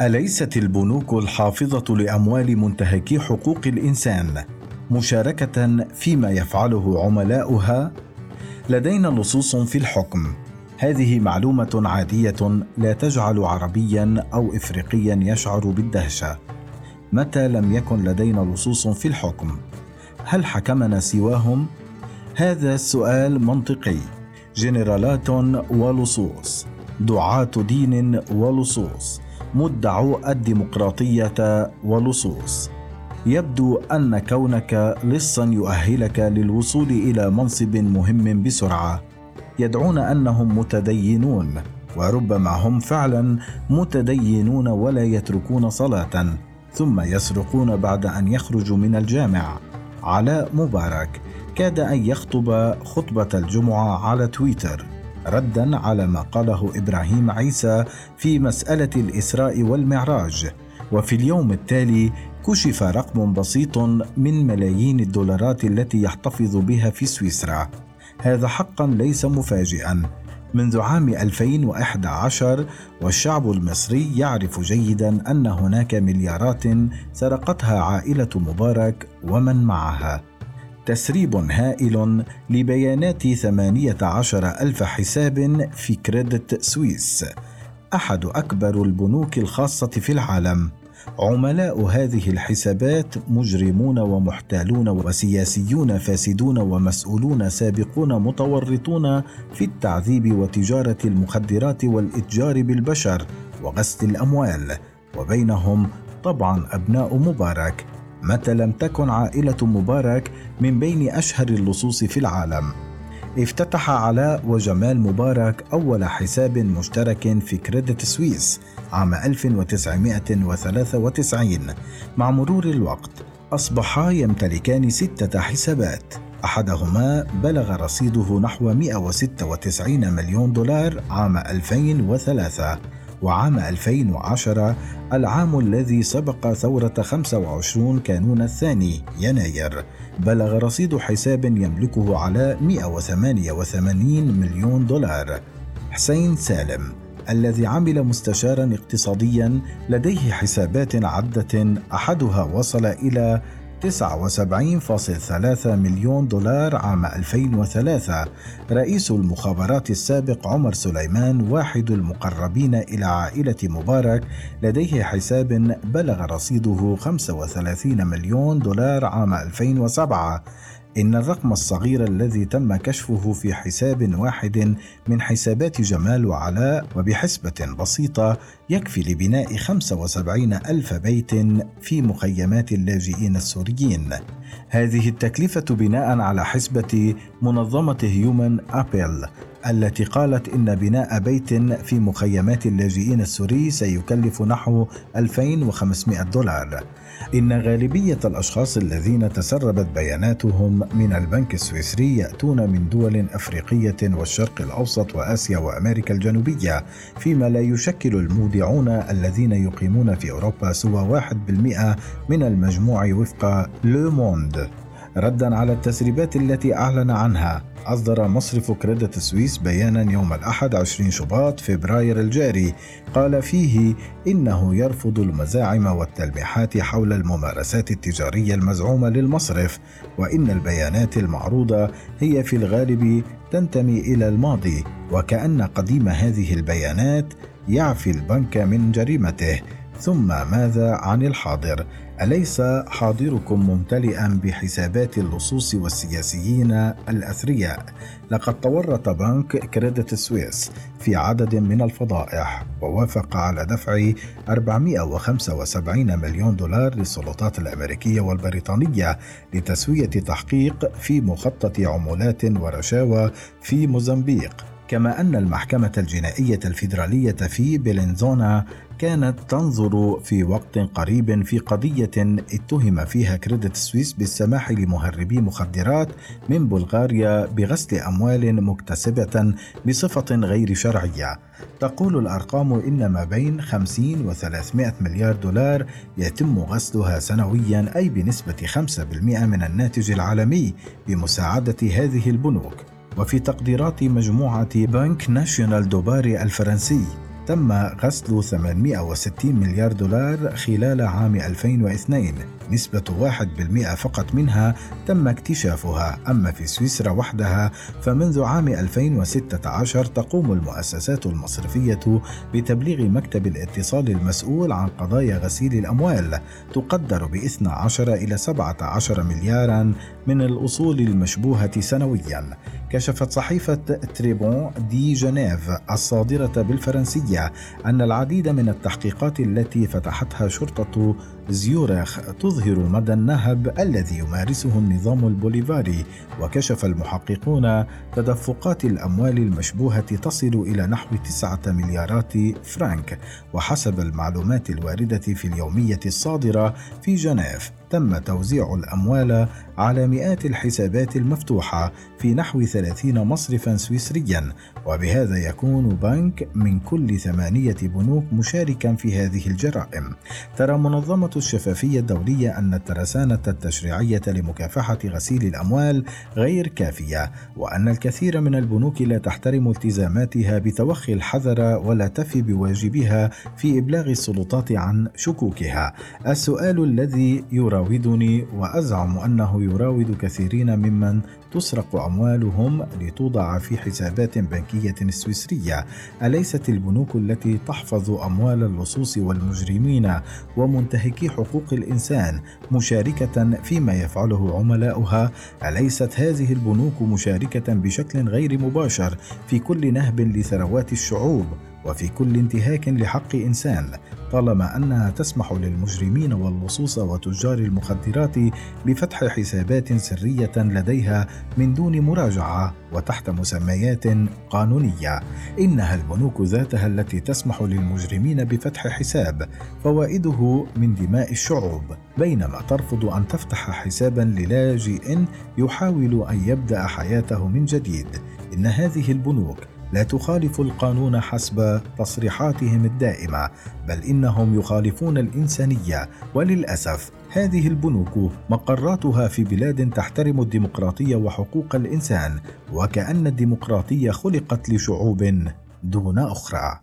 أليست البنوك الحافظة لأموال منتهكي حقوق الإنسان مشاركة فيما يفعله عملاؤها؟ لدينا لصوص في الحكم. هذه معلومة عادية لا تجعل عربيا أو افريقيا يشعر بالدهشة. متى لم يكن لدينا لصوص في الحكم؟ هل حكمنا سواهم؟ هذا السؤال منطقي. جنرالات ولصوص. دعاة دين ولصوص. مدعو الديمقراطية ولصوص يبدو أن كونك لصا يؤهلك للوصول إلى منصب مهم بسرعة. يدعون أنهم متدينون وربما هم فعلا متدينون ولا يتركون صلاه ثم يسرقون بعد أن يخرجوا من الجامع. علاء مبارك كاد أن يخطب خطبة الجمعة على تويتر. ردا على ما قاله إبراهيم عيسى في مسألة الإسراء والمعراج. وفي اليوم التالي كشف رقم بسيط من ملايين الدولارات التي يحتفظ بها في سويسرا. هذا حقا ليس مفاجئا. منذ عام 2011 والشعب المصري يعرف جيدا أن هناك مليارات سرقتها عائلة مبارك ومن معها. تسريب هائل لبيانات 18 ألف حساب في كريدت سويس أحد أكبر البنوك الخاصة في العالم. عملاء هذه الحسابات مجرمون ومحتالون وسياسيون فاسدون ومسؤولون سابقون متورطون في التعذيب وتجارة المخدرات والإتجار بالبشر وغسل الأموال وبينهم طبعا أبناء مبارك. متى لم تكن عائلة مبارك من بين أشهر اللصوص في العالم. افتتح علاء وجمال مبارك أول حساب مشترك في كريدت سويس عام 1993 مع مرور الوقت أصبحا يمتلكان ستة حسابات. أحدهما بلغ رصيده نحو 196 مليون دولار عام 2003 وعام 2010 العام الذي سبق ثورة 25 كانون الثاني يناير. بلغ رصيد حساب يملكه على 188 مليون دولار. حسين سالم الذي عمل مستشارا اقتصاديا لديه حسابات عدة أحدها وصل إلى 79.3 مليون دولار عام 2003 رئيس المخابرات السابق عمر سليمان واحد المقربين إلى عائلة مبارك لديه حساب بلغ رصيده 35 مليون دولار عام 2007 إن الرقم الصغير الذي تم كشفه في حساب واحد من حسابات جمال وعلاء وبحسبة بسيطة يكفي لبناء 75 ألف بيت في مخيمات اللاجئين السوريين. هذه التكلفة بناء على حسبة منظمة هيومن أبل التي قالت إن بناء بيت في مخيمات اللاجئين السوري سيكلف نحو 2500 دولار. إن غالبية الأشخاص الذين تسربت بياناتهم من البنك السويسري يأتون من دول أفريقية والشرق الأوسط وآسيا وأمريكا الجنوبية فيما لا يشكل المودعون الذين يقيمون في أوروبا سوى 1% من المجموع وفق لو موند ردا على التسريبات التي أعلن عنها أصدر مصرف كريدت سويس بيانا يوم الأحد 20 شباط فبراير الجاري. قال فيه إنه يرفض المزاعم والتلميحات حول الممارسات التجارية المزعومة للمصرف وإن البيانات المعروضة هي في الغالب تنتمي إلى الماضي وكأن قديم هذه البيانات يعفي البنك من جريمته. ثم ماذا عن الحاضر؟ أليس حاضركم ممتلئا بحسابات اللصوص والسياسيين الأثرياء؟ لقد تورط بنك كريدت سويس في عدد من الفضائح ووافق على دفع 475 مليون دولار للسلطات الأمريكية والبريطانية لتسوية تحقيق في مخطط عمولات ورشاوى في موزمبيق. كما أن المحكمة الجنائية الفيدرالية في بلينزونا كانت تنظر في وقت قريب في قضية اتهم فيها كريدت سويس بالسماح لمهربي مخدرات من بلغاريا بغسل أموال مكتسبة بصفة غير شرعية. تقول الأرقام إن ما بين 50 و 300 مليار دولار يتم غسلها سنويا أي بنسبة 5% من الناتج العالمي بمساعدة هذه البنوك. وفي تقديرات مجموعة بنك ناشيونال دوباري الفرنسي. تم غسل 860 مليار دولار خلال عام 2002 نسبة 1% فقط منها تم اكتشافها. أما في سويسرا وحدها فمنذ عام 2016 تقوم المؤسسات المصرفية بتبليغ مكتب الاتصال المسؤول عن قضايا غسيل الأموال. تقدر ب 12 إلى 17 مليارا من الأصول المشبوهة سنويا. كشفت صحيفة تريبون دي جنيف الصادرة بالفرنسية أن العديد من التحقيقات التي فتحتها شرطة زيورخ تظهر مدى النهب الذي يمارسه النظام البوليفاري وكشف المحققون تدفقات الأموال المشبوهة تصل إلى نحو تسعة مليارات فرانك وحسب المعلومات الواردة في اليومية الصادرة في جنيف تم توزيع الأموال على مئات الحسابات المفتوحة في نحو 30 مصرفا سويسريا وبهذا يكون بنك من كل ثمانية بنوك مشاركا في هذه الجرائم. ترى منظمة الشفافية الدولية أن الترسانة التشريعية لمكافحة غسيل الأموال غير كافية وأن الكثير من البنوك لا تحترم التزاماتها بتوخي الحذر ولا تفي بواجبها في إبلاغ السلطات عن شكوكها. السؤال الذي يراودني وأزعم أنه يراود كثيرين ممن تسرق أموالهم لتوضع في حسابات بنكية سويسرية. أليست البنوك التي تحفظ أموال اللصوص والمجرمين ومنتهكي حقوق الإنسان مشاركة فيما يفعله عملاؤها؟ أليست هذه البنوك مشاركة بشكل غير مباشر في كل نهب لثروات الشعوب وفي كل انتهاك لحق إنسان؟ طالما أنها تسمح للمجرمين واللصوص وتجار المخدرات بفتح حسابات سرية لديها من دون مراجعة وتحت مسميات قانونية. إنها البنوك ذاتها التي تسمح للمجرمين بفتح حساب فوائده من دماء الشعوب. بينما ترفض أن تفتح حسابا للاجئ يحاول أن يبدأ حياته من جديد. إن هذه البنوك لا تخالف القانون حسب تصريحاتهم الدائمة بل إنهم يخالفون الإنسانية. وللأسف هذه البنوك مقراتها في بلاد تحترم الديمقراطية وحقوق الإنسان وكأن الديمقراطية خلقت لشعوب دون أخرى.